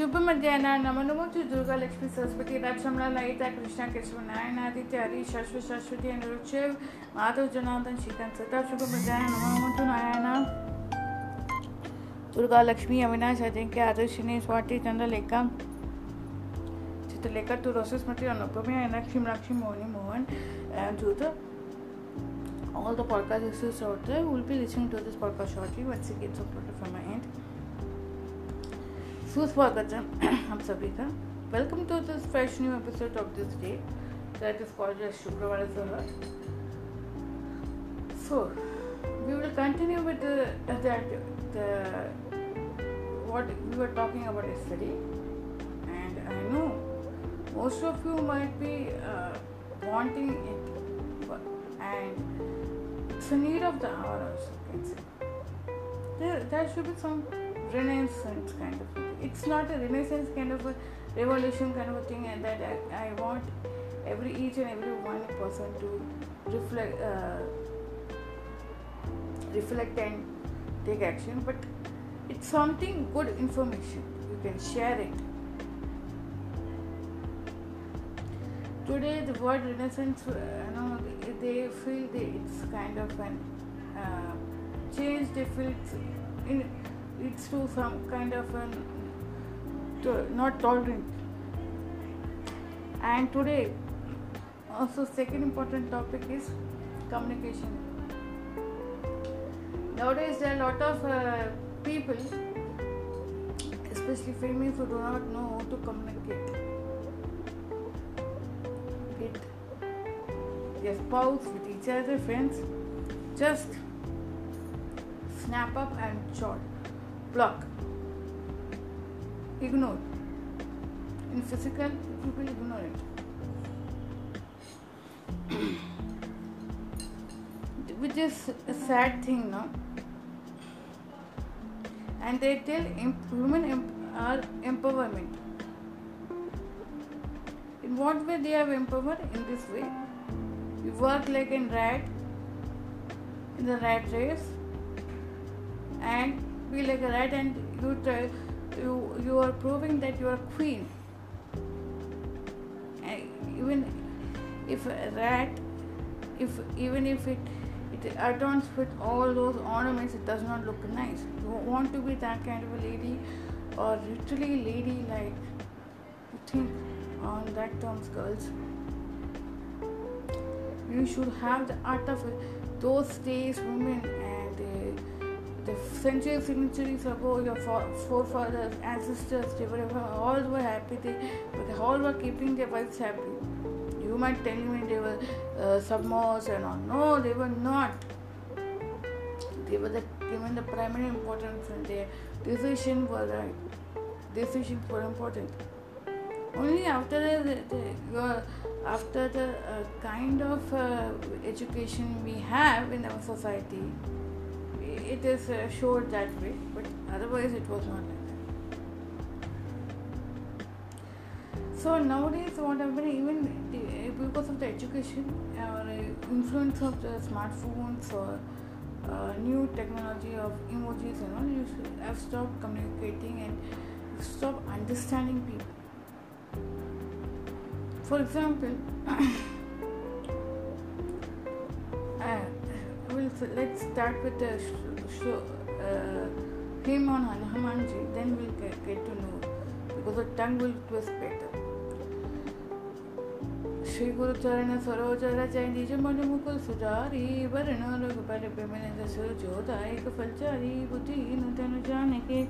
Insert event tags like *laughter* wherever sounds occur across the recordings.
शुभ मध्यान नमो नमो जो दुर्गा लक्ष्मी सरस्वती रक्षमणा लयिता कृष्णा कृष्ण नारायण आदित्य हरि शाश्वत शाश्वती अनुरुक्ष माधव, जनार्दन, श्रीकांत सता शुभ मध्यान नमो नमो जो नारायण दुर्गा लक्ष्मी, अविनाश अजिंक्य आदर्श ने स्वाति, चंद्रलेखा, चित्रलेखा तू तुरस स्मृति अनुपमी अनाक्षी मीनाक्षी, मोहनी, मोहन जूत All the podcast episodes out there. We'll be listening to this podcast shortly once it gets uploaded from my end. सुस्वागतम हम सभी का welcome to this fresh new episode of this day that is called as शुक्रवार Zara. So we will continue with the, that the what we were talking about yesterday, and I know most of you might be uh, wanting it, but, and it's a need of the hour also. you can say. There, there should be some renaissance kind of thing. it's not a renaissance kind of a revolution kind of a thing, and that I, I want every each and every one person to reflect, uh, reflect and take action. But it's something good information. You can share it. Today, the word renaissance, uh, you know, they, feel they, it's kind of an uh, change. They feel it's in, it's to some kind of an not tolerant. And today, also second important topic is communication. Nowadays, there are a lot of uh, people, especially females, who do not know how to communicate with their spouse, with each other, friends. Just snap up and short, block, ignore. In physical, people ignore it. Which is a sad thing, no? And they tell imp- women em- are empowerment. In what way they have empowered? In this way. You work like a rat in the rat race and be like a rat and you try, you you are proving that you are queen. Even if a rat, if even if it it adorns with all those ornaments, it does not look nice. You want to be that kind of a lady, or literally lady like you think on that terms, girls. You should have the art of. Those days, women centuries, centuries ago, your fore- forefathers, ancestors, they were all were happy. They, they all were keeping their wives happy. You might tell me they were uh, and all. No, they were not. They were the, given the primary importance and their decisions were right. Decisions were important. Only after the, the, after the uh, kind of uh, education we have in our society, it is uh, showed that way. But otherwise, it was not like that. So nowadays, what happened, even the, because of the education or uh, influence of the smartphones or uh, new technology of emojis and all, you have stopped communicating and stop understanding people. For example, *clears throat* we'll, let's start with the sh- show, uh, him on Hanumanji, then we'll get, get to know because the tongue will twist better. Shri गुरु चरण सरोज रचय निज मन मुकुल सुजारी वरण रघुबर बिमल जस जोदायक फलचारी बुद्धिहीन तन जाने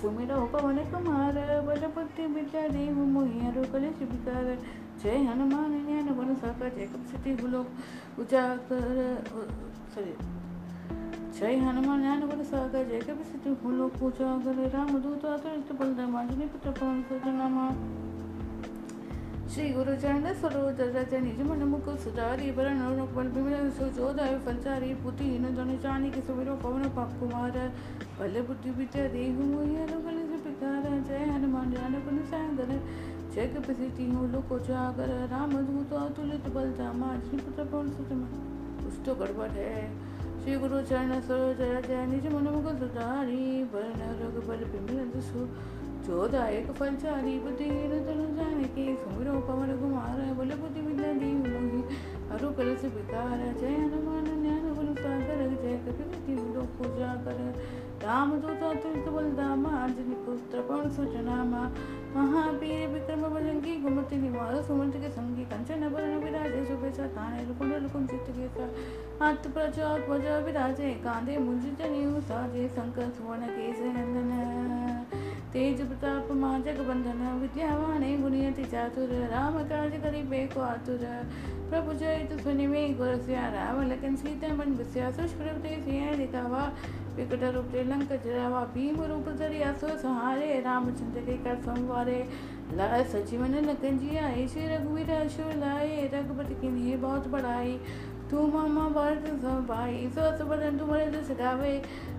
सुमिरो पवन कुमार बल बुद्धि विद्या देव मोहियर कलेश विकार जय हनुमान ज्ञान गुण साका जय कपसिति भुलो उजागर सॉरी। जय हनुमान, ज्ञान गुण साका जय कपसिति भुलो उजागर, राम दूत अतुलित बलधाम अंजनी पुत्र पवन सजनामा श्री गुरु चरण सरोज रज निज मन मुख सुधारी, वरण बल बिमल सुजोदाय फलचारी पुति न जन जानी कि सुमिरो पवन, पाप कुमार, बल बुद्धि विद्या, देहु, मोहि बल पिकार, जय हनुमान, ज्ञान गुण सागर। ಜಗ ಬಸಿಟಿಯು ಲೋಕೋಜಾಗರ ರಾಮದೂತ ಅತುಲಿತ ಬಲಧಾಮ अग्निपुत्र पवन सुतमा कुछ तो गड़बड़ है। श्री गुरु चरण सरोज जय निज मन मुकुल सुधारी। वरण रघु बल बिमल सु जो दायक फल चारी। बुद्धि तनु जान के सुमिरो पवन कुमार। बल बुद्धि विद्या दी मोहि। हरु कल विकार जय हनुमान। ज्ञान गुरु सागर। जय कपि लोक पूजा कर। दामदूतातुलितबलदाम अर्जुनपुत्रपणसुजनाम महावीर विक्रम बजंगी गुमति निवार सुमृत के संगी कंचन भरण विराजे सुबेसा काने लुकुंड लुकुम चित्त के सा हाथ प्रचार वजा विराजे कांधे मुंजित नीहु साजे शंकर सुवर्ण केस नंदन तेज प्रताप माजक बंधन विद्यावाने गुणियति चातुर राम काज रामकार्यकरिपे को आतुर प्रभु जय प्रभुजयतु स्वनिमे गुरस्या रामलकन सीतामण्डस्या सुष्प्रभृते जरावा भीम रूप धरि असो सहारे रामचंद्र के कर संवारे लाय सचिवन लकंजिया श्री रघुवीर अशो लाए रघुपति किन्हे बहुत बढ़ाई तू मामा भरत सब भाई सो सब तुम्हारे मरे सगावे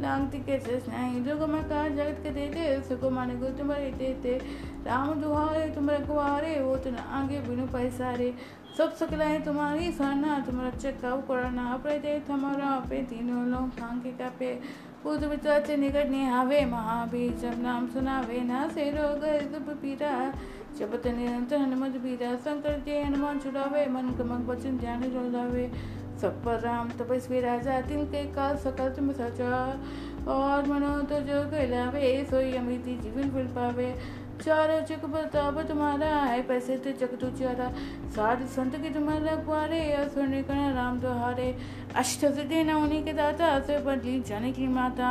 लांगती के नहीं जो मैं कहा, जगत के देते सुको माने को तुम्हारे देते। राम दुहारे, तुम्हारे कुआरे वो तो आगे बिनु पैसारे। सब सकलाएँ तुम्हारी, साना तुम्हारा चक्का करना अपने दे तुम्हारा अपे तीनों लोग खांगे का पे पूत विचार से निकट नहीं आवे, महावीर जब नाम सुनावे। ना से रोग सब पीरा जपत निरंतर हनुमत बीरा शंकर जय हनुमान छुड़ावे, मन कमक बचन जोड़ावे। सब पर राम तपस्वी राजा तिल के काल सकल तुम सचा। और मनो तो जो कहलावे सोई अमृति जीवन फिर पावे। चारो चुक प्रताप तुम्हारा है, पैसे तो चक तु चारा। साध संत के तुम्हारा कुआरे और सुन कर्ण राम दोहारे अष्ट सिद्धि न उन्हीं के दाता, से बदली जाने की माता।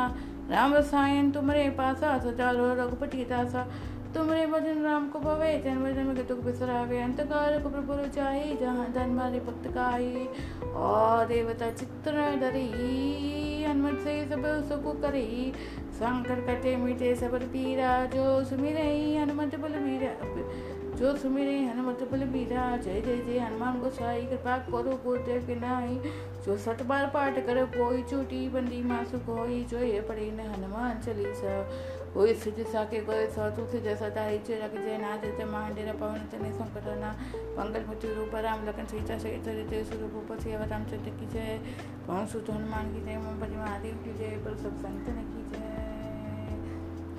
राम रसायन तुम्हारे पासा सजा रघुपति दासा। तुमरे भजन राम को पवे जन्म जन्म के दुख बिसरावे। अंतकार को प्रभु चाहे जहाँ धन मारे भक्त काई। और देवता चित्र डरी, हनुमत से सब सुख करे। संकट कटे मीटे सब पीरा, जो सुमिरे हनुमत बल वीरा जो हनुमत बल बीरा जय जय जय, हनुमान गोसाई, कृपा करो गुरुदेव के जो सठ बार पाठ करे कोई चूटी बंदी मासु कोई, जो ये पढ़े न हनुमान चालीसा। કોઈ સ્થિતિ સાકે કરે સતુથી જે સદા ઈચ્છે રાખે જે ના તે મહાડેરા પવન તેને સંકટના મંગલ મૃત્યુ રૂપ રામ લખન સીતા સહિત રીતે સ્વરૂપ ઉપર સેવા રામચંદ્ર કી જય ભવન સુત હનુમાન કી જય મોમ મહાદેવ કી જય પર સબ સંતન કી જય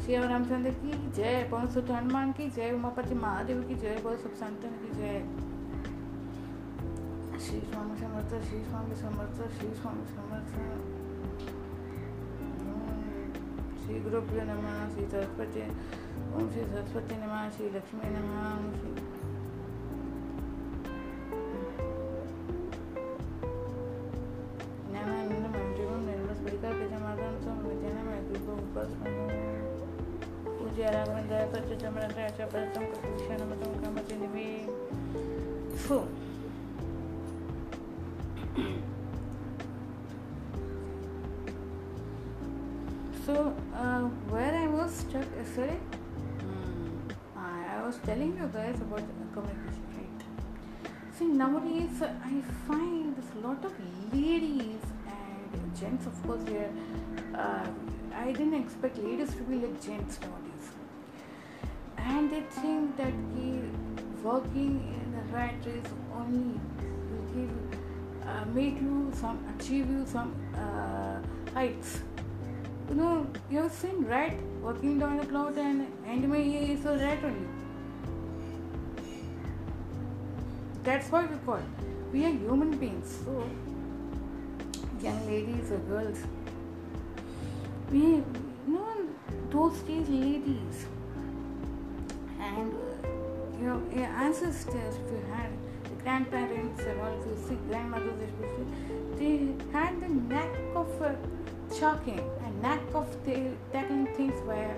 श्री रामचंद्र की जय पवन सुत हनुमान की जय उमापति महादेव की जय बोल सब संतन की जय श्री स्वामी समर्थ श्री स्वामी समर्थ श्री स्वामी समर्थ श्री गुरुभ्यो नम श्री सरस्वती ओम श्री सरस्वती नम श्री लक्ष्मी नम श्री ज्ञानानंद मंदिरम निर्मल स्पीकर के समाधान समृद्धिना मैं गुरु उपास पूज्य राघवेंद्र कच्च चमड़ा अच्छा परिश्रम का शिक्षा नमतम कामति निवी फू mm, I, I was telling you guys about communication, right? See, nowadays I find a lot of ladies and gents, of course, here. Uh, I didn't expect ladies to be like gents nowadays, and they think that working in the right race only will give, uh, make you some, achieve you some uh, heights you know, you've seen rat walking down the cloud and ear is a rat only. That's why we call. We are human beings. So, young ladies or girls, we you know those days ladies and uh, your, ancestors, if you had the grandparents and all, if you see grandmothers especially, they had the knack of uh, lack of t- tackling things where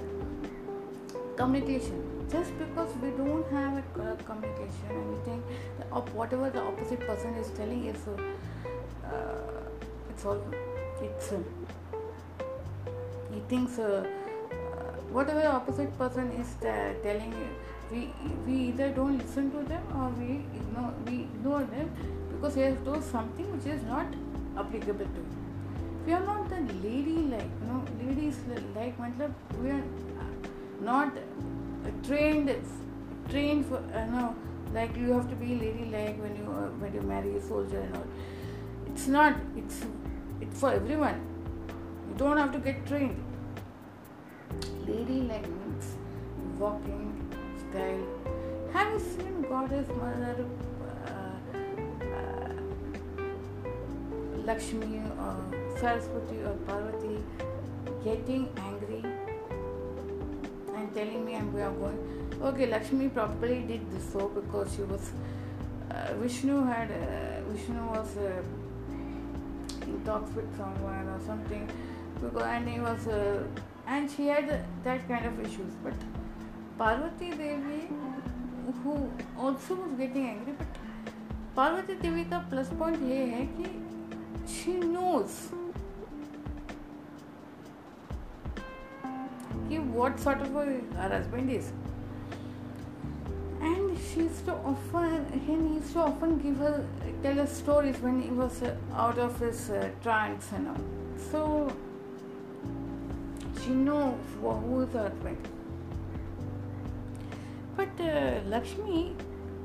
communication just because we don't have a uh, communication and we think of whatever the opposite person is telling is uh, it's all it's uh, he thinks uh, uh, whatever the opposite person is telling we we either don't listen to them or we ignore we ignore them because they have told something which is not applicable to you. We are not the lady like you know ladies like matlab we are uh, not uh, trained trained for uh, you know like you have to be lady like when you uh, when you marry a soldier and all. It's not. It's it's for everyone. You don't have to get trained. Lady like means walking style. Have you seen Goddess Mother Lakshmi or Saraswati or Parvati getting angry and telling me I'm going? Okay, Lakshmi probably did this so because she was uh, Vishnu had uh, Vishnu was uh, in talks with someone or something because and he was uh, and she had that kind of issues but Parvati Devi, who also was getting angry, but Parvati Devi का plus point ये है कि she knows कि what sort of a her husband is. And she used to often, he used to often give her, tell us stories when he was uh, out of his uh, trance and all. So she knows who is her husband. But uh, Lakshmi,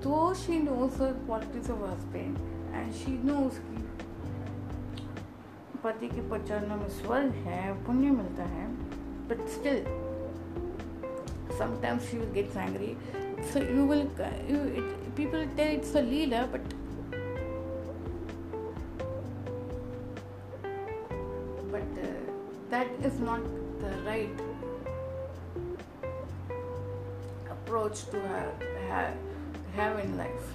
though she knows the qualities of husband and she knows पति के चरणों में स्वर्ग है, पुण्य मिलता है but still sometimes you will gets so you will people tell it's a leela but but that is not the right approach to have in life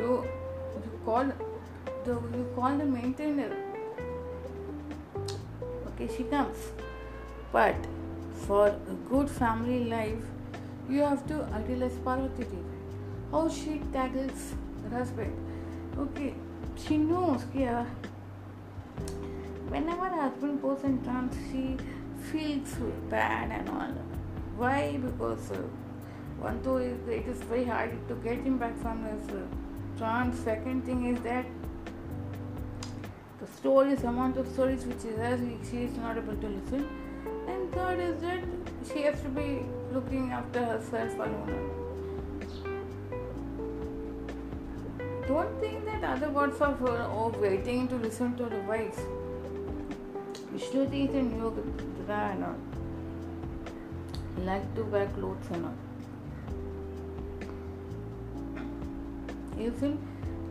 you call the you call the maintainer. Okay, she comes, but for a good family life, you have to idealize Parvati Devi. How she tackles her husband. Okay, she knows. Yeah, whenever husband goes in trance, she feels bad and all why? Because uh, one, two, it is very hard to get him back from his uh, trance. Second thing is that the stories, amount of stories which is there, she is not able to listen. And third is that she has to be looking after herself alone. Don't think that other gods are waiting to listen to the wife. Vishnu thinks in yoga, and all like to wear clothes and all. You feel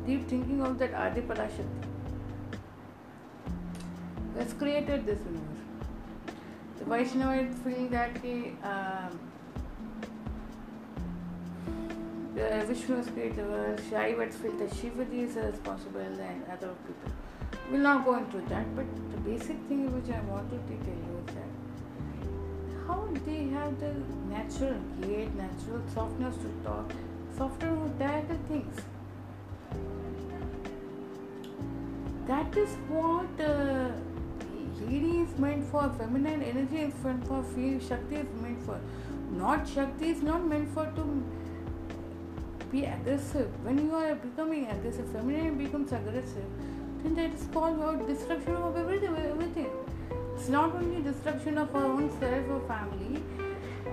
deep thinking of that Adi Parashakti has created this universe. The Vaishnavas feel that he, um, the Vishnu has created the world, Shaivats feel that Shivaji is responsible and other people. We'll not go into that, but the basic thing which I wanted to tell you is that how they have the natural gait, natural softness to talk, softer to tackle things. That is what uh, lady is meant for, feminine energy is meant for, feel Shakti is meant for. Not Shakti is not meant for to be aggressive. When you are becoming aggressive, feminine becomes aggressive, then that is called out destruction of everything. everything. It's not only destruction of our own self or family.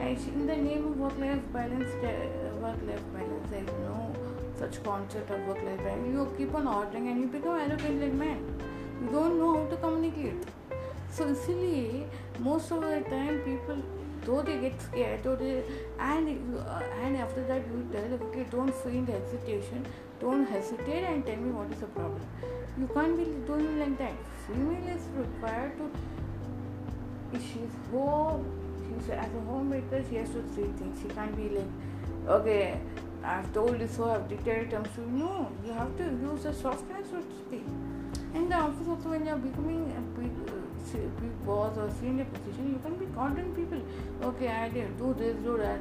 In the name of work-life balance, uh, work-life balance, there is no such concept of work-life balance. You keep on ordering and you become arrogant like man. You don't know how to communicate. So silly, most of the time people though they get scared though they, and uh, and after that you tell them, okay don't feel the hesitation don't hesitate and tell me what is the problem. You can't be doing like that. Female is required to she's home she's as a homemaker she has to see things. She can't be like okay I've told you so I've dictated terms to you no you have to use the softness to speak in the office also when you're becoming a big, big boss or senior position you can be confident people okay I did do this do that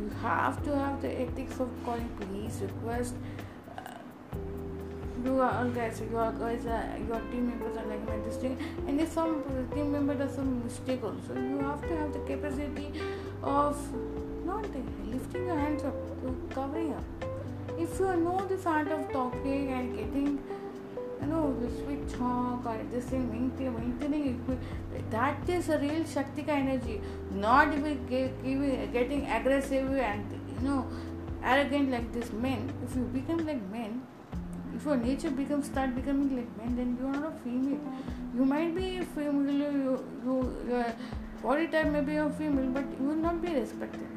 you have to have the ethics of calling police request. You are all guys you are guys uh, your team members are like my thing and if some team member does some mistake also you have to have the capacity of not lifting your hands up, to covering up. If you know this art of talking and getting you know the sweet talk or this thing maintaining that is a real shaktika energy. Not giving, getting aggressive and you know arrogant like this men. If you become like men if your nature becomes start becoming like men then you are a female. You might be a female you, you body type may be a female but you will not be respected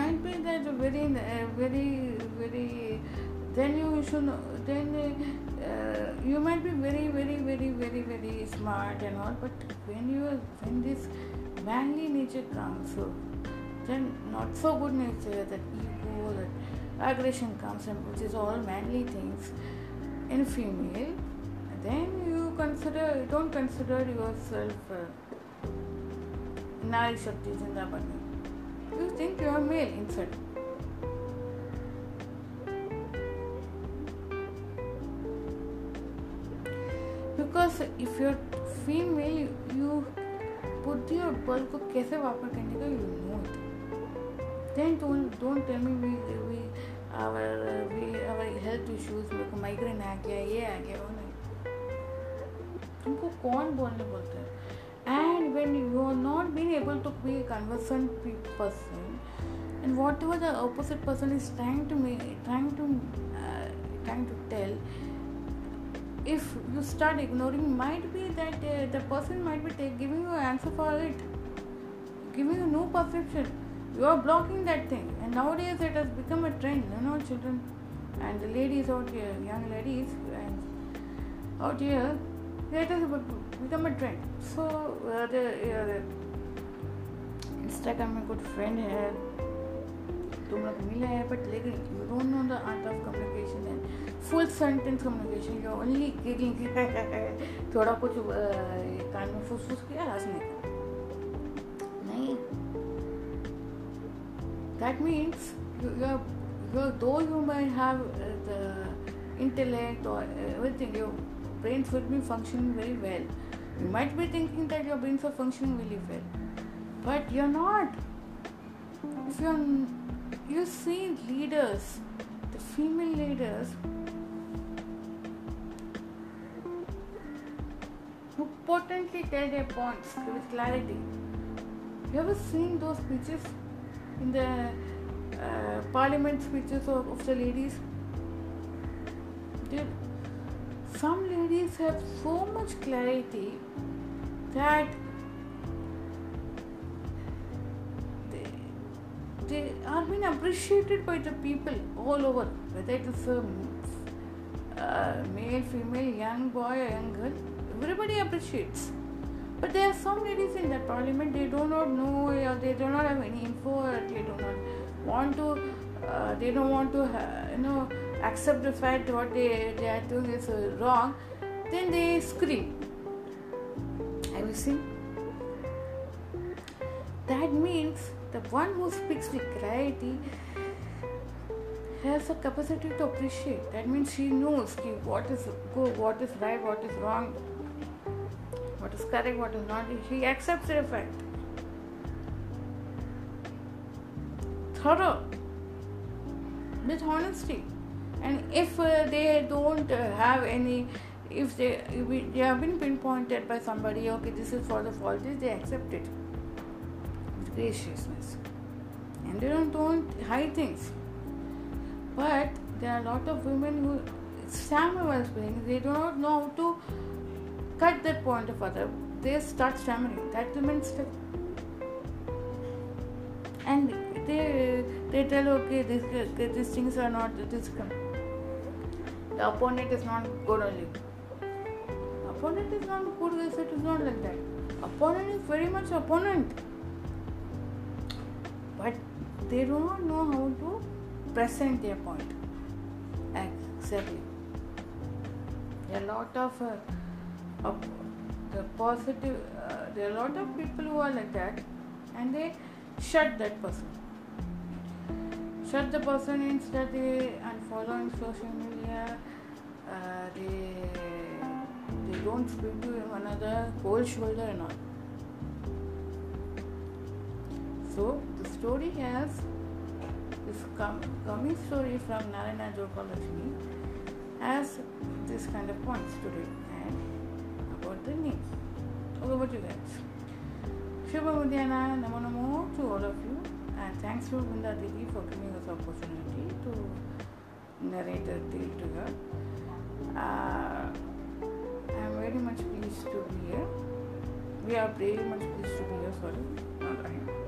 might be that very uh, very very then you should then uh, you might be very very very very very smart and all but when you when this manly nature comes so then not so good nature that ego that aggression comes and which is all manly things in female then you consider don't consider yourself uh, Nari Shakti Jindabani You think you are male inside. Because if you're female, you बुद्धि और बल को कैसे वापर करने का you know it then don't don't tell me we we our we our health issues मेरे को माइग्रेन आ गया ये आ गया वो नहीं तुमको कौन बोलने बोलते हैं and when you are not been able to be conversant person and whatever the opposite person is trying to make trying to uh, trying to tell if you start ignoring might be that uh, the person might be take, giving you answer for it giving you no perception. You are blocking that thing. And nowadays it has become a trend you know children and the ladies out here young ladies and out here it has become a trend. So uh, the, uh, instagram my good friend here तुम लोग मिले हैं but लेकिन you don't know the art of communication and full sentence communication you only giving थोड़ा कुछ कान में फुस फुस किया हंसने का नहीं that means you though you might have uh, the intellect or everything your brains will be functioning very well you might be thinking that your brains are functioning really well but you're not if you're you see leaders the female leaders who potently tell their points with clarity. You ever seen those speeches in the uh, parliament speeches of, of the ladies? Dude, some ladies have so much clarity that they are being appreciated by the people all over, whether it is a uh, male, female, young boy, young girl everybody appreciates. But there are some ladies in that parliament, they do not know or they do not have any info or they do not want to, uh, they don't want to, you know, accept the fact what they, they are doing is uh, wrong, then they scream. Have you seen? That means the one who speaks with clarity has a capacity to appreciate. That means she knows what is good, what is right, what is wrong, what is correct, what is not. She accepts the fact. Thorough, with honesty. And if uh, they don't uh, have any, if they if they have been pinpointed by somebody, okay, this is for the fault, they accept it graciousness. And they don't, don't hide things. But there are a lot of women who stammer while speaking. They do not know how to cut that point of other, they start stammering. That means and they they tell okay this these things are not this the opponent is not good only. Opponent is not good. It is not like that. Opponent is very much opponent, they do not know how to present their point exactly. A lot of uh, the positive uh, there are a lot of people who are like that and they shut that person shut the person instead they unfollow on social media uh, they they don't speak to one another, cold shoulder and all. So the story has this com- coming story from Narayana Jogalakshmi has this kind of points today and about the name. Okay, What you guys? Shubha Mudhyana, Namo Namo to all of you and thanks to Vrinda Didi for giving us the opportunity to narrate the tale to her. Uh, I am very much pleased to be here. We are very much pleased to be here, sorry, not I.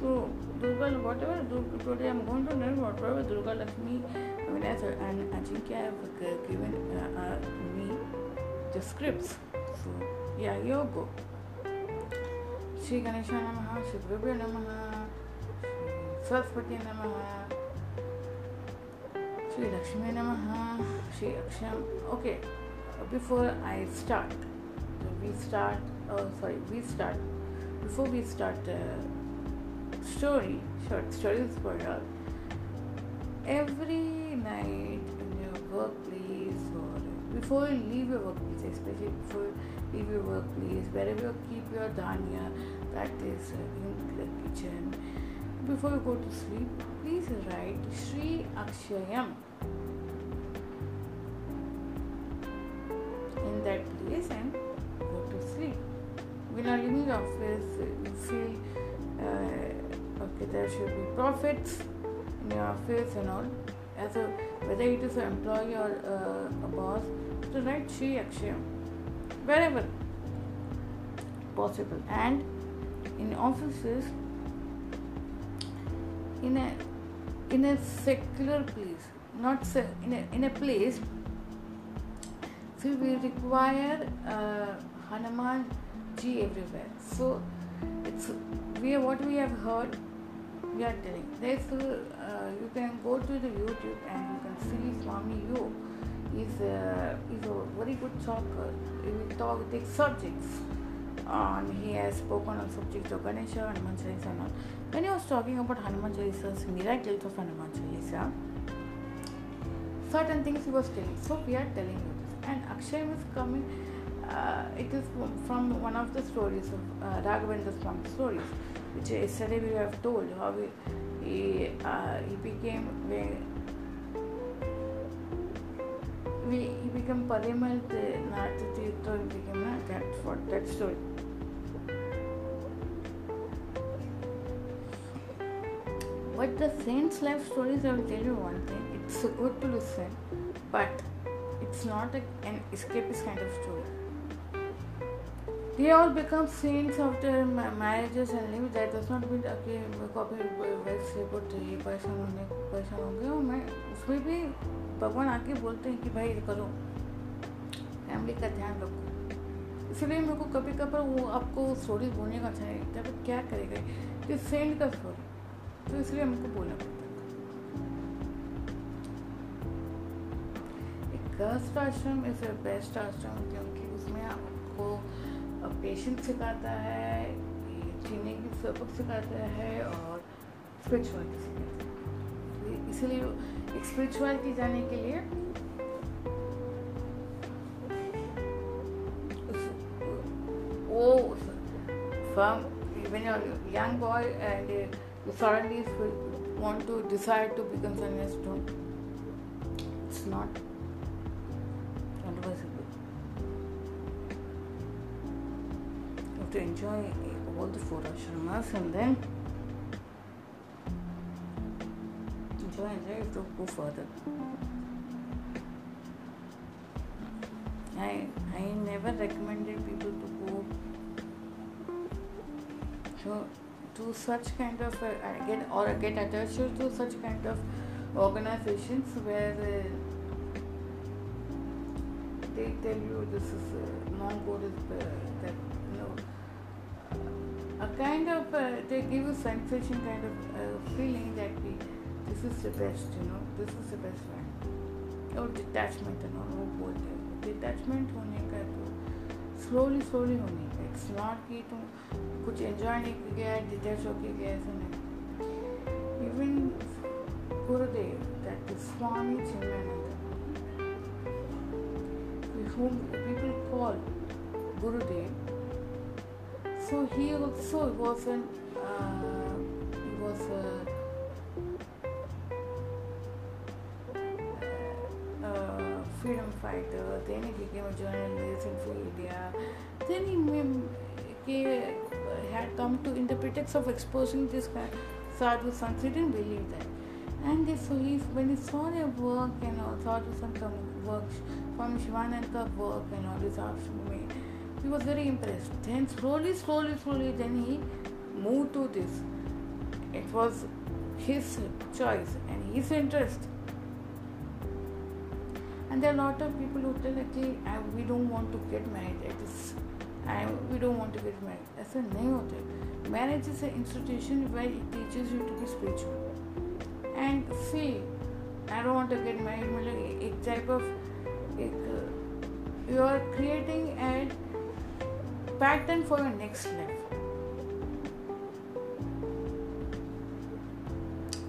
So, Durga, whatever today I'm going to learn whatever Durga Lakshmi, Vinay and Ajinkya have given uh, uh, me the scripts. So, yeah, you go. Shri Ganesha Namaha, Shri Gurubhyo Namaha, Shri Saraswati Namaha, Shri Lakshmi Namaha, Shri Aksham. Okay, before I start, we start, oh sorry, we start, before we start uh, story, short. Stories for all, every night in your workplace or before you leave your workplace, especially before you leave your workplace, wherever you keep your dhanya, that is uh, in the kitchen, before you go to sleep, please write Sri Akshayam there should be profits in your office and all. As a whether it is an employee or uh, a boss, to write Sri Akshayam wherever possible. And in offices, in a in a secular place, not se- in a in a place. So we require uh, Hanuman ji everywhere. So it's we what we have heard. We are telling. There's uh, you can go to the YouTube and you can see Swami Yo. He's a, he's a very good talker. He will talk take subjects and he has spoken on subjects of Ganesha, Hanuman Chalisa and all. When he was talking about Hanuman Chalisa's miracles of Hanuman Chalisa, certain things he was telling. So we are telling you this. And Akshay is coming, uh, it is from one of the stories of uh, Raghavendra Swami stories, which yesterday we have told how he, he, uh, he became we, he became Parimal Narthatirtha, he became uh, that for that story. But the saints' life stories, I will tell you one thing. It's good to listen, but it's not a, an escapist kind of story. They all become saints after marriages and live. That does not mean okay, कभी वैसे से बहुत ये परेशान होने परेशान हो गए और मैं उसमें भी भगवान आके बोलते हैं कि भाई करो। फैमिली का ध्यान रखो। इसलिए मेरे को कभी कभार वो आपको स्टोरी बोलने का चाहिए है क्या करेगा? ये सेंट का स्टोरी तो इसलिए हमको बोलना पड़ता है। गर्स्ट आश्रम इज़ अ बेस्ट आश्रम क्योंकि उसमें आपको पेशेंस सिखाता है जीने की सबक सिखाता है और स्पिरिचुअलिटी सिखाता है। इसलिए एक स्पिरिचुअलिटी जाने के लिए वो from when your young boy and suddenly want to decide to become son stone it's not to enjoy all the four ashramas and then enjoy enjoy to go further I I never recommended people to go. So to such kind of uh, get or get attached to such kind of organizations where uh, they tell you this is uh, non-code is uh, that you know a kind of uh, they give you sensation kind of uh, feeling that we, this is the best you know this is the best one और detachment है ना वो बोलते हैं detachment होने का तो slowly slowly होने का इट्स नॉट कि तुम कुछ एंजॉय नहीं किया डिटैच होके गया ऐसा नहीं even Gurudev that is Swami Chinmayananda whom people call Gurudev. So he also uh, was an uh, was a, a freedom fighter. Then he became a journalist in India. Then he, he uh, had come to in the pretext of exposing this sadhu sons. He didn't believe that. And this, so he, when he saw their work and all, sadhu sant work, from Shivananda work and all this ashram he was very impressed. Then slowly, slowly, slowly, then he moved to this. It was his choice and his interest. And there are a lot of people who tell actually we don't want to get married. It is we don't want to get married. That's the name of it. Marriage is an institution where it teaches you to be spiritual. And see, I don't want to get married. A type of you are creating a pattern for your next life.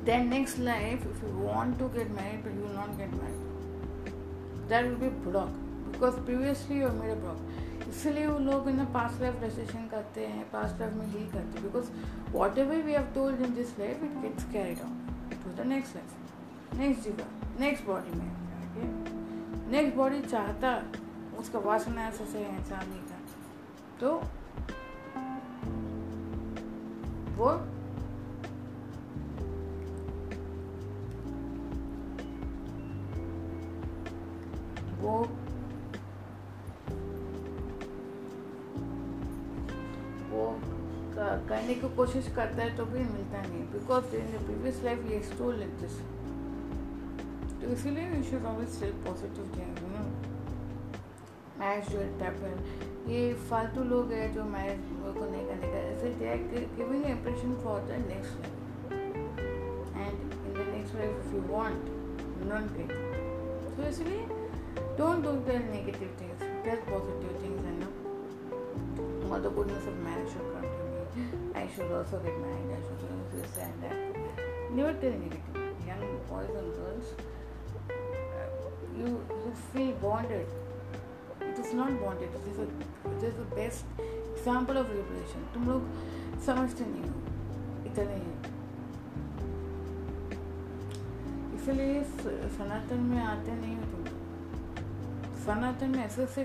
Then next life, if you want to get married but you will not get married, that will be block because previously you made a block. इसलिए वो लोग ना past life registration करते हैं past life में heal करते हैं because whatever we have told in this life it gets carried on to the next life next जगह नेक्स्ट बॉडी में नेक्स्ट बॉडी चाहता उसका वासना ऐसा से इंसान नहीं तो वो वो वो करने की कोशिश करता है तो भी मिलता नहीं because in the previous life ये स्टोर लाइक दिस तो इसीलिए you should always tell positive things you know match जो हैपन ये फालतू लोग हैं जो मैरिज को नहीं करने का ऐसे giving impression for the next life and in the next life if you want not get so इसलिए don't do the negative things tell positive things and no mother goodness of marriage should come to I should also get married I should do this and that never tell negative young boys and girls you you feel bonded is not wanted it is the best example of revelation तुम लोग समझते नहीं हो। इतने इसलिए सनातन में आते नहीं हो तुम। सनातन में ऐसे ऐसे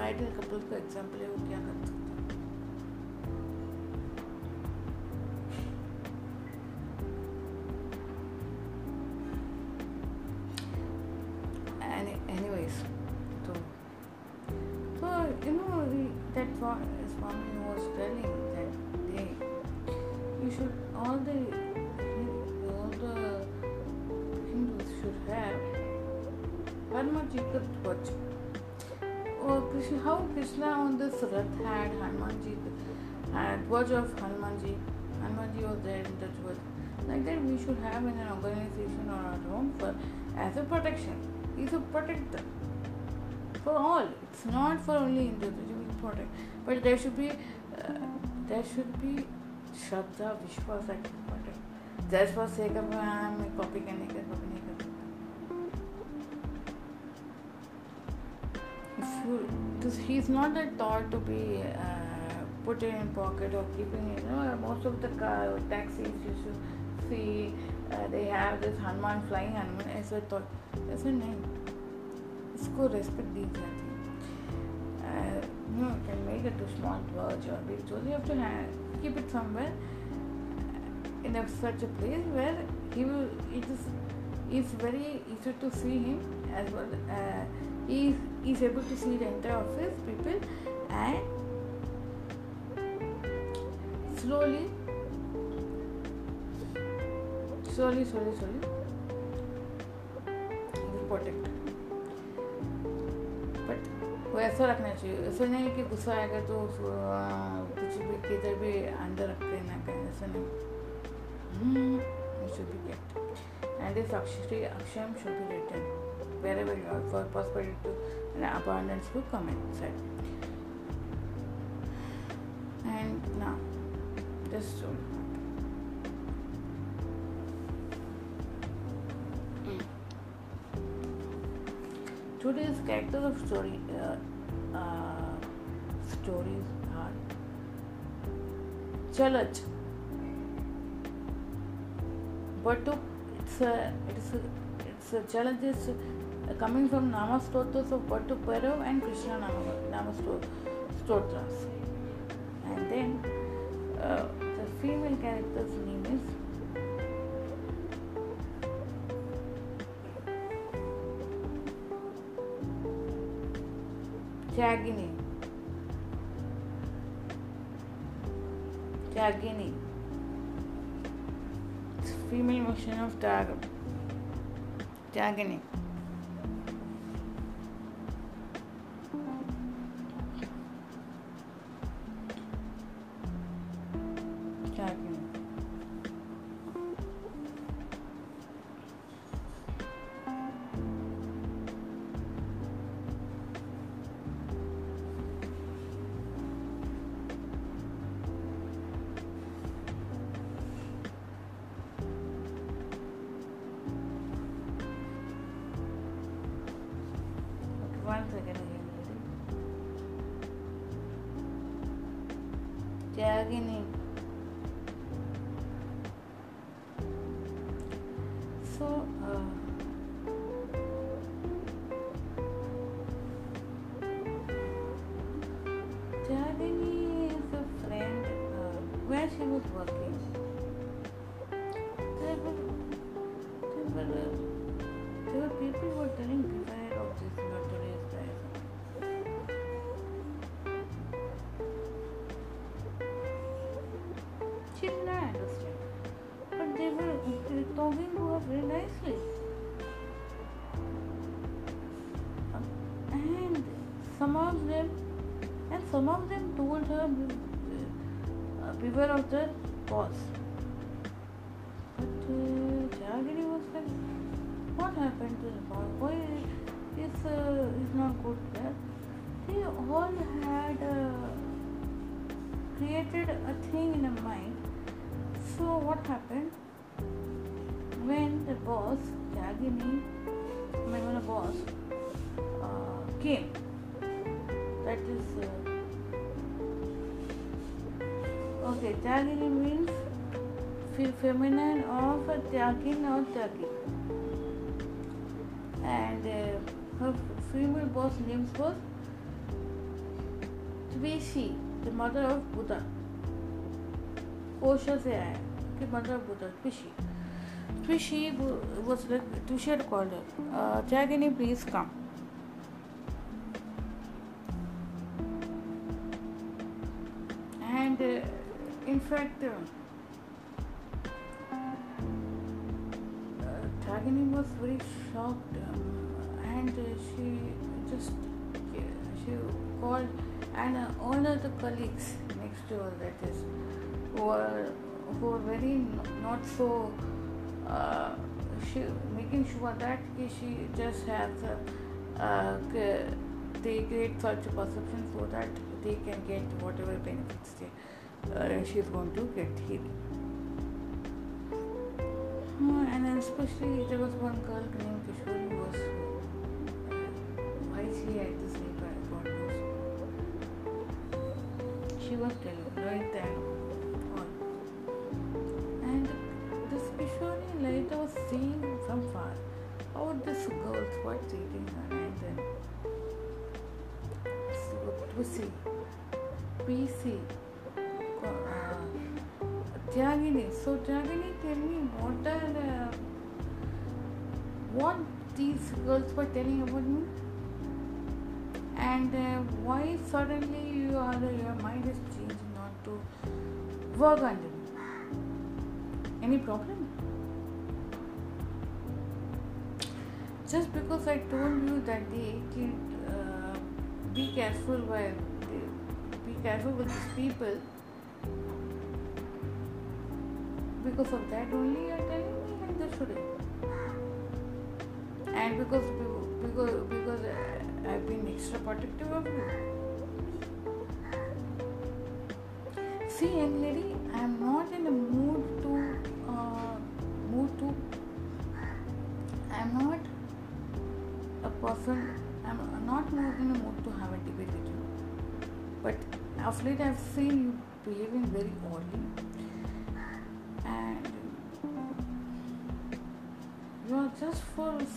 आइडियल कपल्स का एग्ज़ाम्पल है, वो क्या करते Ji ध्वज. Or Krishna, how Krishna on this Rath had Hanuman Ji had Dwaj of Hanuman Ji. Hanuman Ji was there in the Dwaj. Like that we should have in an organization or at home for as a protection. He's a protector for all. It's not for only Hindus. Protect. But there should be uh, there should be Shraddha, Vishwas at important. Just for sake of मैं copy करने का copy नहीं कर सकता. If you, this, he's not that thought to be uh, put in pocket or keeping it. You know, most of the car, taxis you should see uh, they have this Hanuman flying Hanuman. ऐसा thought ऐसा नहीं. इसको respect दी जाती you know, can make it too small dwaj or big dwaj. You have to have, keep it somewhere in a, such a place where he will. It is it's very easy to see him as Uh, he is able to see the entire office people and slowly, slowly, slowly, slowly, will protect. वो ऐसा रखना चाहिए ऐसा नहीं कि गुस्सा आएगा तो कुछ भी किधर भी अंदर रखते ना कहें ऐसा नहीं should be kept and this akshari aksham should be written wherever you are for prosperity and abundance to come inside and now just Today's characters of story uh, uh, stories are Jalaj. But to, it's a it's a it's a challenge is coming from Nama Stotras of Batuk Bhairav and Krishna Nama, Nama And then uh, the female character's name is Jagini. Jagini. It's female version of Tag. Jagini. Some of them, and some of them told her beware of the boss. But uh, was like, what happened to the boss? boy? Why is uh, not good there? They all had uh, created a thing in a mind. So what happened when the boss Jagini, the boss uh, came? That is uh, okay. Jagini means fe- feminine of Tyagin or Tyagi and uh, her female boss name was Tvishi, the mother of Buddha. कोशा से आया कि mother of Buddha ट्विशी ट्विशी was like had called her uh, Jagini please come in fact uh, Jagini was very shocked um, and uh, she just she called and uh, all of the colleagues next to her that is who were who were very not so uh, she making sure that she just has uh, uh, they create such a perception so that they can get whatever benefits they, uh, she's going to get here. Uh, and especially there was one girl named Kishori who was uh, why she had this name I. She was telling right then all. And this Kishori later was seeing from far how this girls were treating her and then so PC, uh, Uh, and uh, why suddenly you are your mind is changed not to work under me. Any problem? Just because I told you that day, ki, uh, be careful while be careful with these people. Because of that only you are telling me like this today. And because because because I've been extra protective of you. See, young lady, I'm not in a mood to uh, mood to. I'm not a person I'm not in a mood to have a debate with you. But of late, I've seen you behaving very oddly,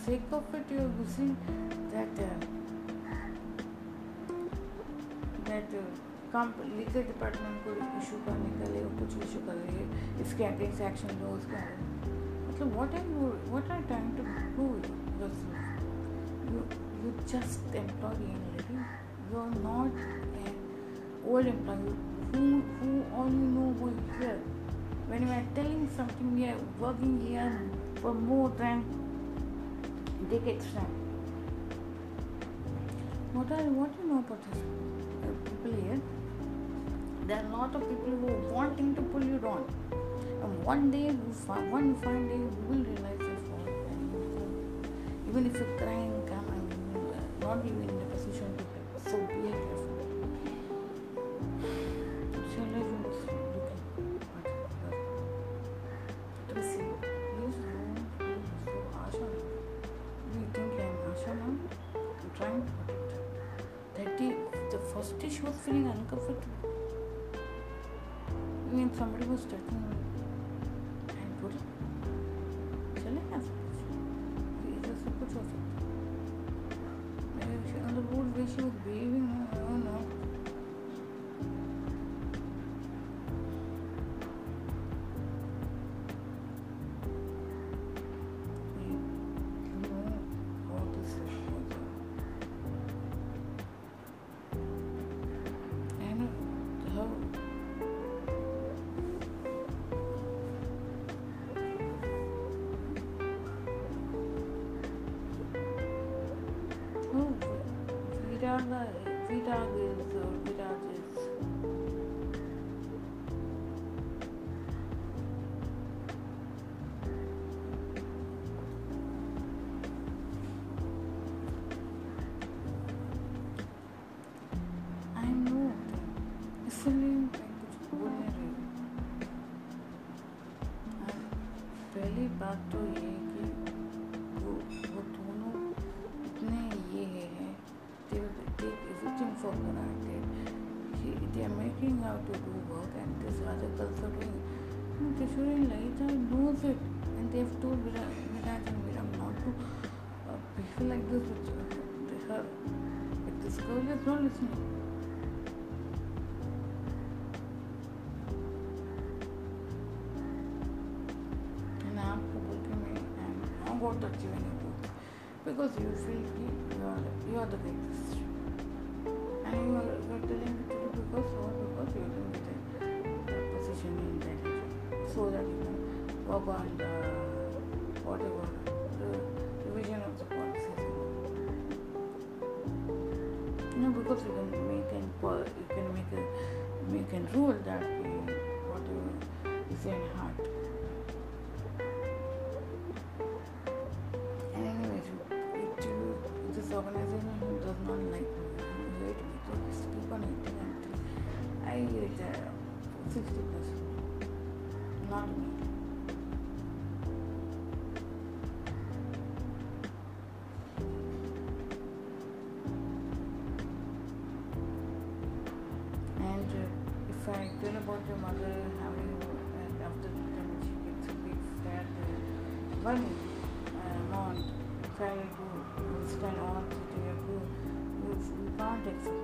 sake of it you are using that that come legal department को issue करने के लिए, कुछ issue कर रही है, इसके against action लो उसके। मतलब what are you what are time to do you you just employ you are not a old employ who all you know वो here when you are telling something you are working here for more than now what are what do you know about this uh, people here there are a lot of people who are wanting to pull you down. And one day, one fine day, you will realize your fault. Even if you're crying, come and not even in a position तो ये कि वो वो दोनों इतने ये है टिंग फॉर ग्रांटेड कि they are making how to do work and this are a consulting they should in like I know it and they have told Viraj and Meera not to behave like this which her it is girl is not listening Not touching because you feel you are you are the greatest and you are, are telling it to do because what because you are doing the, position in that so that you can work on the whatever the revision of the policies you know because you can make an you can make a make a rule that your mother having, and after the she gets big fat uh, money uh, amount, if I do stand on to their group, you, you can't accept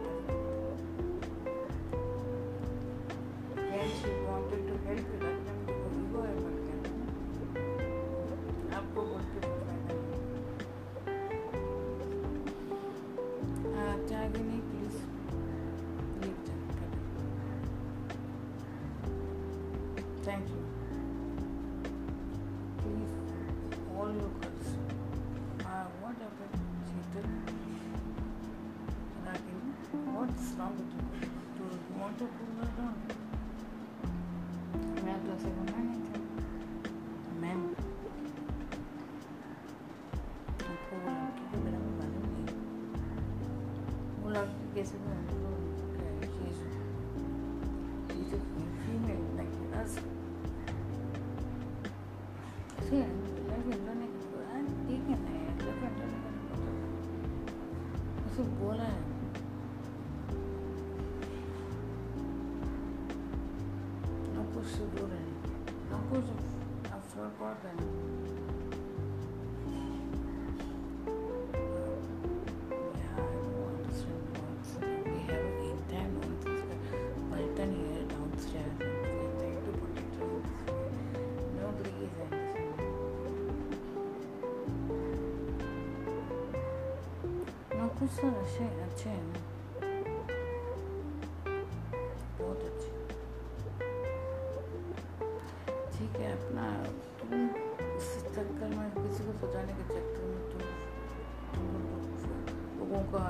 İstanbul'da durdum. Ortaokullardan Mem da sefer neydi? Mem. Pulang, kita berapa kali? Pulang, kita sebenarnya तो अच्छे अच्छे हैं ना बहुत अच्छे ठीक है अपना तुम इस चक्कर में किसी को सजाने के चक्कर में तुम तुम लोगों का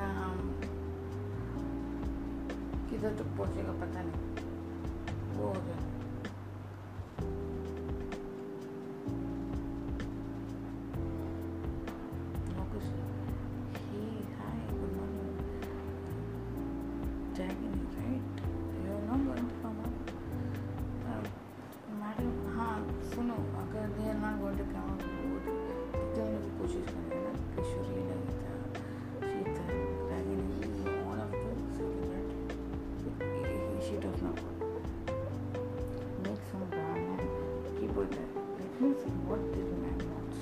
नाम किधर तक पहुंचेगा पता नहीं good man. Let me see what this man wants.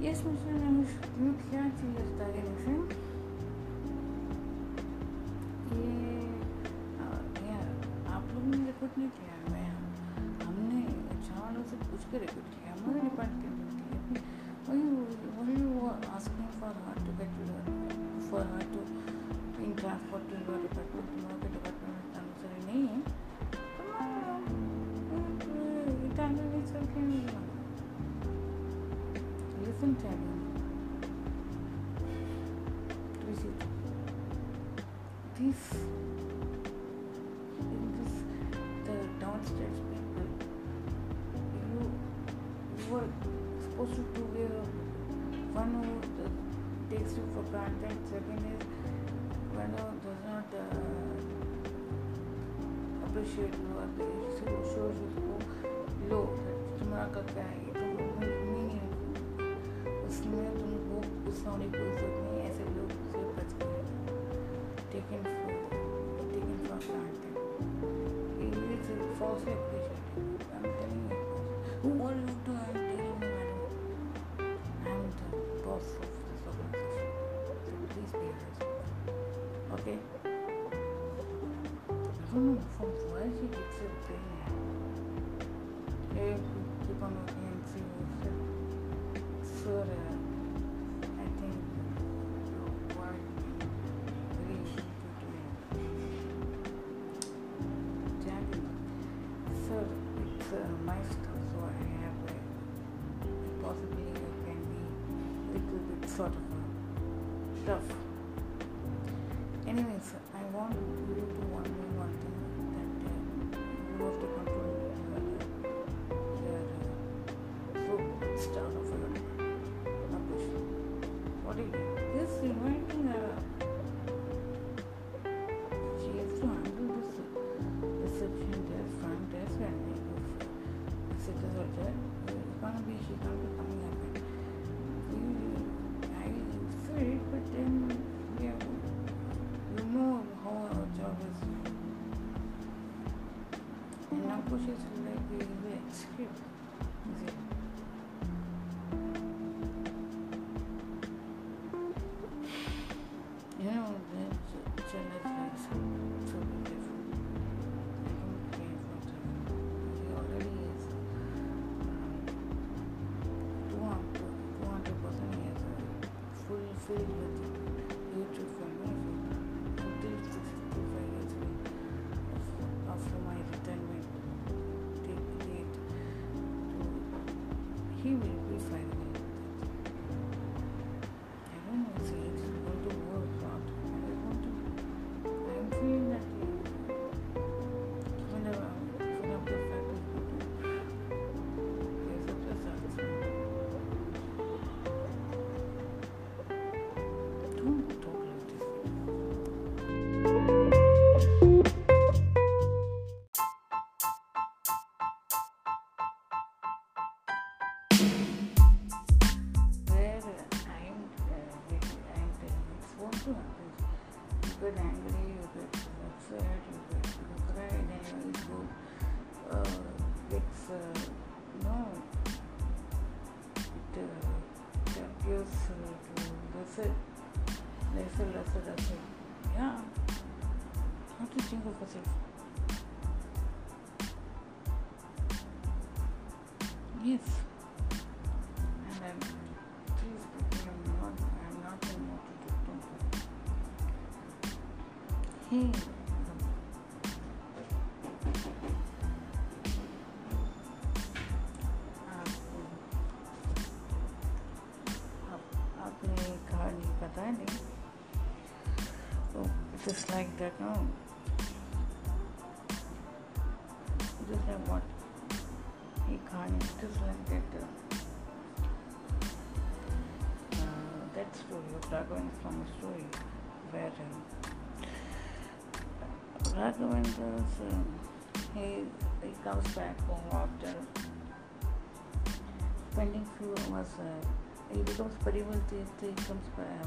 Yes, Mr. Namish, you can't see your star anything. ये आप लोगों ने रिकॉर्ड नहीं किया मैं हमने अच्छा वालों से पूछ के रिकॉर्ड किया हमारे department this in this the downstairs people. You you were supposed to do your one who takes you for granted. Second is one who does not uh, appreciate you or shows you low. तुम्हारा का क्या है ये तो meaning इसमें तुमको गुस्सा होने की is sort of tough. Anyways, I want you to lesser, lesser, lesser, lesser. Yeah. What do you think of yourself? Yes. Oh. No. Just like what? He can't. Just like that. Uh, that story, of Raghavendra from a story where uh, Raghavendra, uh, he, he comes back home after spending few hours. Uh, he becomes Parival Tirtha, he comes back.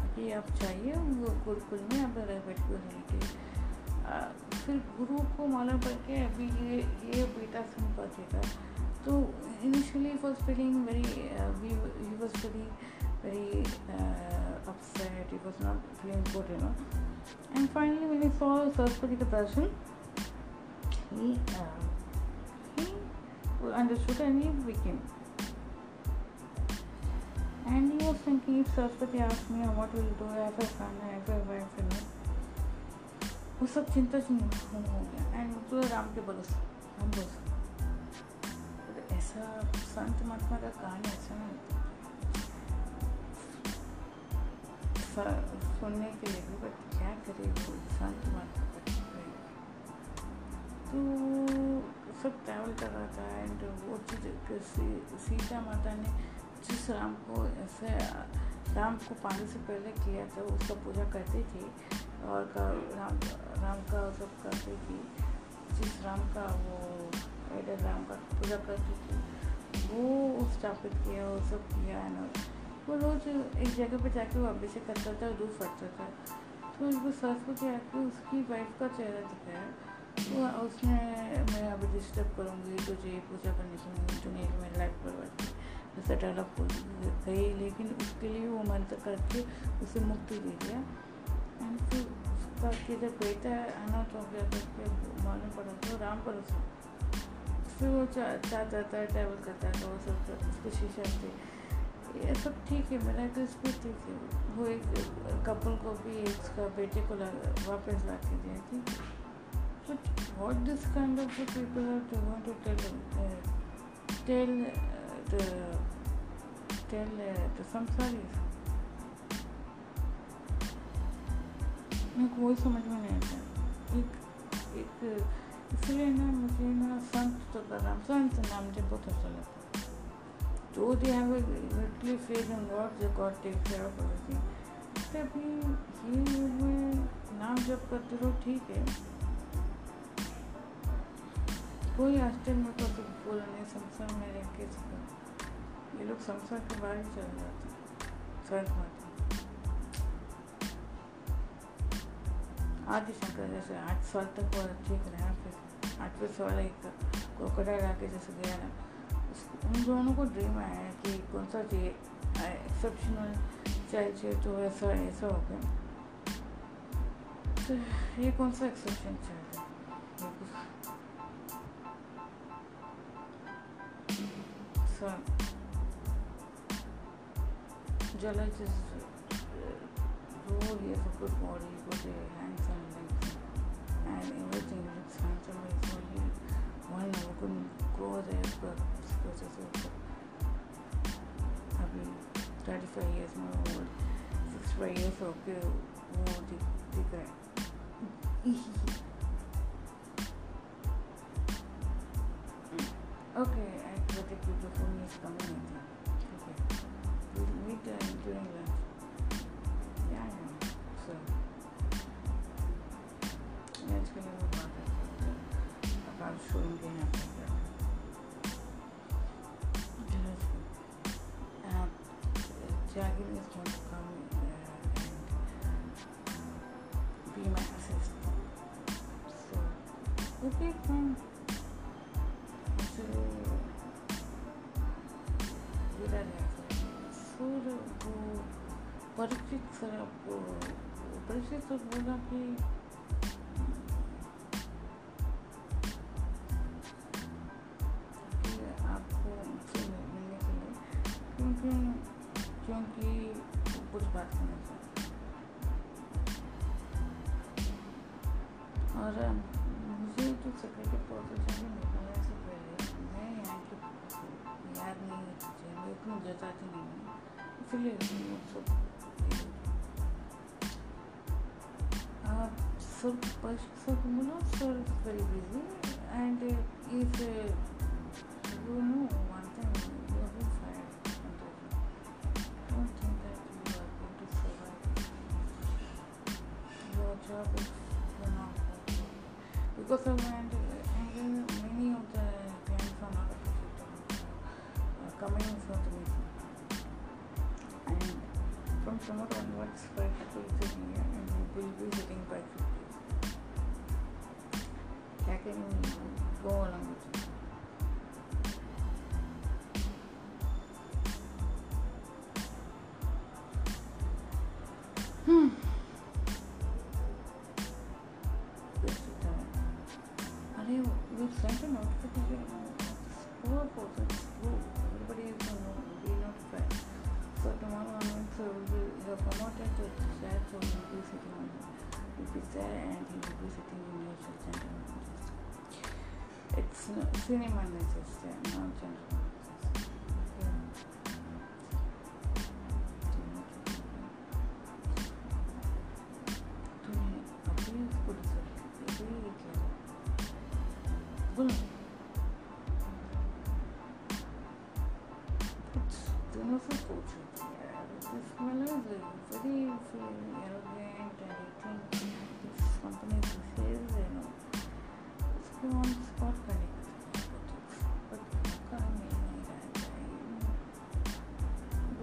कि आप चाहिए गुरुकुल में अब rebate को नहीं के फिर गुरु को मालूम पड़ के अभी ये ये बेटा संपत्ति का तो initially was feeling very you was feeling very upset you was not feeling good you and finally मैंने सॉ सरस्वती का दर्शन understood and you we And he was thinking if Saraswati asked me what will do, I have a wife, you know. वो सब चिंता हो गया। And तो राम के भरोसे। हम भरोसे। ऐसा संत महात्मा का कहानी ऐसा नहीं होता। सुनने के लिए भी बट क्या करे वो संत महात्मा तो सब ट्रैवल कर रहा था एंड वो चीज़ सीता माता ने जिस राम को ऐसे, राम को पाने से पहले किया था उसका पूजा करती थी और का, राम राम का सब करती थी। जिस राम का वो, एडर राम का पूजा करती थी, वो स्थापित किया वो सब किया है ना। वो रोज़ एक जगह पे जाके वो अभिषेक करता था और दूध फटता था। तो उसको सरस्वती कि उसकी वाइफ का चेहरा दिखाया तो उसने, मैं अभी डिस्टर्ब करूँगी, तुझे पूजा करने सुनूँगी तूने मेरी लाइफ बर्बाद जैसे डेवलप हो गई लेकिन उसके लिए वो मंत्र करके उसे मुक्ति दे दिया। एंड फिर उसका कि जब बेटा अनाथ हो गया तो फिर मालूम पड़ा तो राम भरोसा फिर वो चाह चाहता था ट्रैवल करता था वो सब उसकी शीशा थी। ये सब ठीक है मेरा तो इस पर ठीक है। वो एक कपल को भी उसका बेटे को ला वापस ला के दिया But what this kind of people are to want to tell uh, tell uh, tell uh, the samsaris? मेरे को वही समझ में नहीं आता एक एक इसलिए ना मुझे ना संत तो का नाम संत नाम जब बहुत अच्छा लगता जो they have literally faith in God जो God take care of everything तभी ये में नाम जब करते रहो ठीक है. कोई हॉस्टल में तो कुछ बोला नहीं संसार में रह के ये लोग संसार के बाहर ही चले जाते सर्च मारते आदि शंकर जैसे आठ साल तक वो ठीक रहा फिर आठवें साल एक क्रोकोडाइल आके जैसे गया ना उन दोनों को ड्रीम आया है कि कौन सा चाहिए एक्सेप्शनल चाइल्ड चाहिए तो ऐसा ऐसा हो गया। तो ये कौन सा एक्सेप्शन चाइल्ड है ये कुछ Jalaj is role he has a good body, good handsome legs, and everything looks handsome. So he one never could grow there for process of I've been 35 years more old, 65 years old, more bigger. *laughs* okay, I predict the phone is coming week that I'm doing. Yeah, So, yeah, it's going to be perfect. About showing you how to Jagged is not sir आपको परिचित sir बोला कि आपको मिलने के लिए क्योंकि क्योंकि कुछ बात करना चाहते और मुझे तो सेक्रेटरी प्रोफेसर में निकलने से पहले मैं यहाँ की याद नहीं है चीज़ें मैं इतनी जताती नहीं हूँ इसलिए मुझसे आप सब फर्स्ट सब बोलो sir is very busy and if would share for he on there and he will be sitting in your. It's no, senior managers, not general the this is very, very arrogant and I think this company is says, you know, he wants spot connect But how come in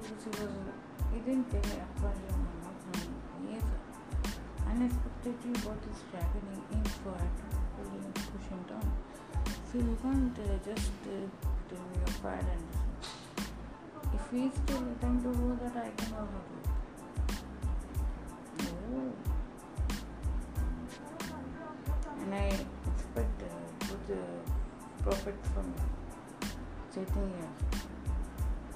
Because he was, he didn't tell me about him or not, yes. Unexpectedly what is happening in for pulling pushing down. So you can't uh, just uh, your me and if he's still trying to do that, I can also do. No. And I expect uh, good uh, profit from Chaitanya,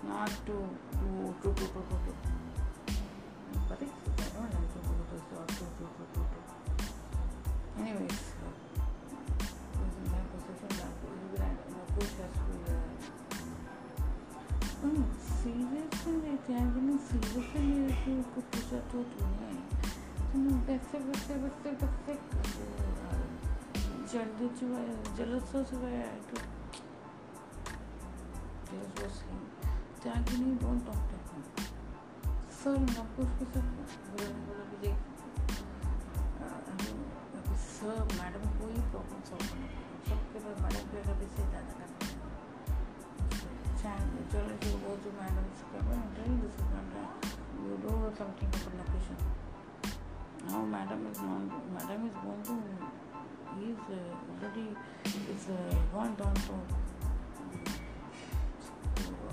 not to do to to to to to. But I don't like to do this or to to to to to. Anyways, uh, is my position my push has Assolutamente, anche non si può prendere più tutto tutto niente. Sono perse, perse, बैठे बैठे जल्दी जो है jealous गया है तो jealous हो गई जाके नहीं बोल डॉक्टर को। सर मैं कुछ कुछ बोला बोला कि देख सर मैडम कोई प्रॉब्लम सॉल्व करना सबके पास मैडम के अगर इससे जाना करना and children should go to madam subscriber and tell this is not a you do something for location. Now madam is not madam is going to he is uh, already is uh, gone down to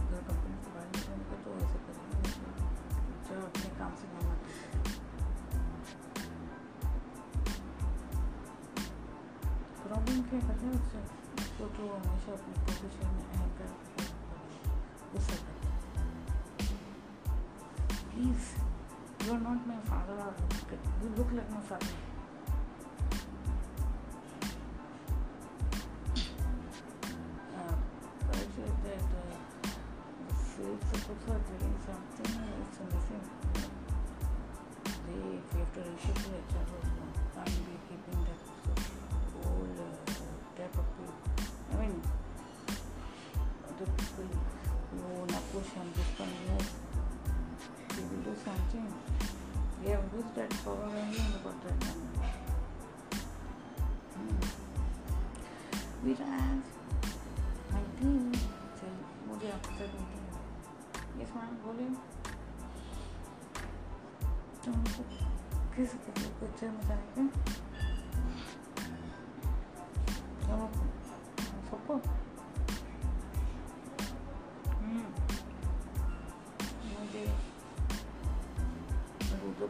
अगर company से बाहर निकलेंगे तो ऐसे करेंगे जो अपने काम से काम आते प्रॉब्लम क्या करते हैं उससे उसको तो हमेशा अपने प्रोफेशन में है कर Please, you are not my father you look like my father. this is a good gem that I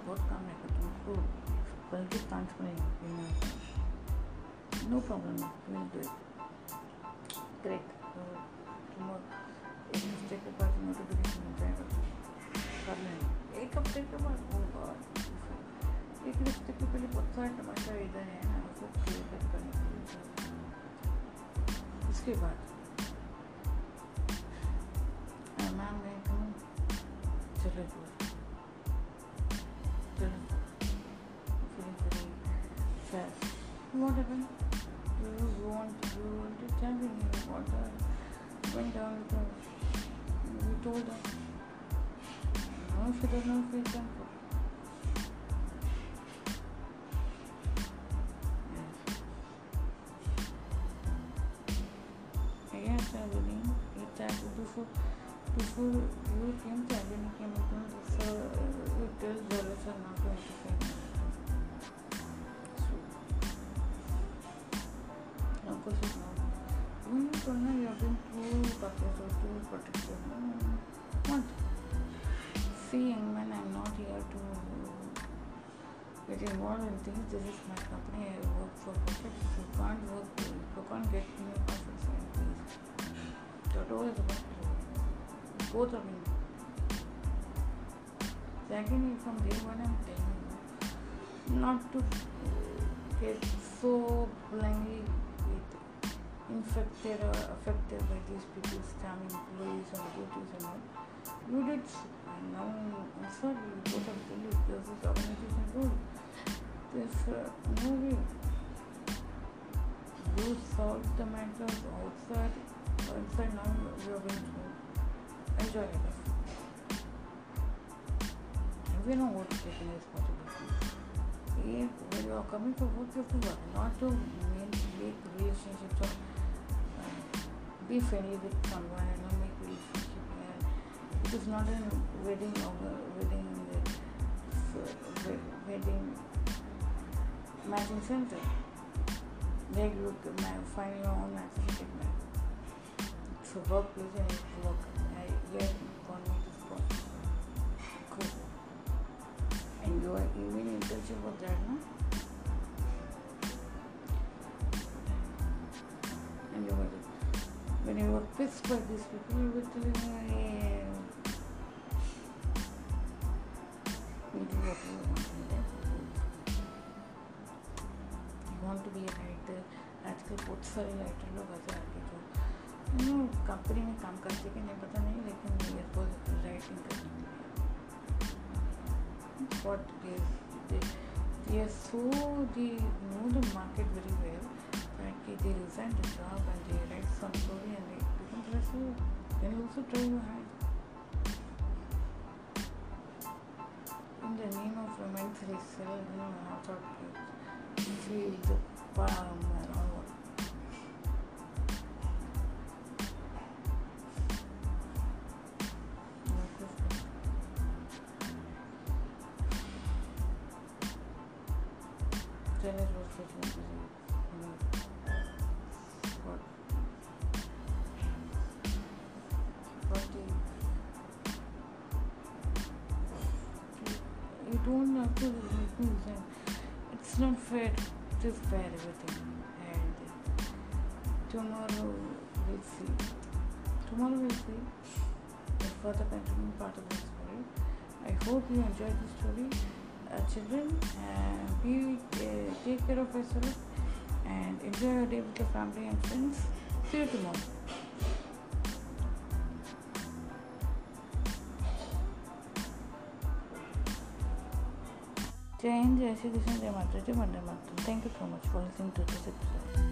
बहुत काम है तुमको बल्कि पाँच minute no problem will do it great के पहले बहुत सारे टमाटर इधर है ना उसको क्लियर करने के लिए उसके बाद मैम मैं कहूँ चलो चलो feeling very sad what happened you want you want to tell me what uh, went down with her you told her no she does not feel thankful Evelyn came upon this uh, it is jealous and not going to say so of course it's not when you told her you have been too cautious or too protective what seeing when I'm not here to get involved in things this is my company I work for profit if you can't work you can't get both of you. Secondly, from day one, I'm telling you not to get so blindly infected or affected by these people's charming employees and duties and all. You did, and now I'm sorry, you both have to leave. There's this organization rule. There's uh, way. You solve the matters outside, outside now you're going to enjoy your life. And we know what taking responsibility. If when you are coming to work, you have to work, not to make, relationships or uh, be friendly with someone and not make relationship. And it is not a wedding or a wedding uh, wedding matching center. Like you can find your own matching. It's a workplace and it's work. Yes, gone to. Cool. And you are even internship of that, no? And you were when you were pissed by these people, you were telling me, hey, you do what you want in life. You want to be a writer. आजकल बहुत सारे writer लोग ऐसे आके जो company में काम करते कि नहीं पता नहीं what is they, they are so they know the market very well that they resign the job and they write some story and they become successful you also try your hand in the name of romance they sell you know sort of feel the palm and was a you don't have to me resign. It's not fair. Is fair everything. And tomorrow we'll see. Tomorrow we'll see the further continuing part of the story. I hope you enjoyed the story children uh, and be uh, take care of yourself and enjoy your day with your family and friends see you tomorrow Jai Hind, Jai Shri Krishna, Jai Mataji, Vande Mataram. Thank you so much for listening to this episode.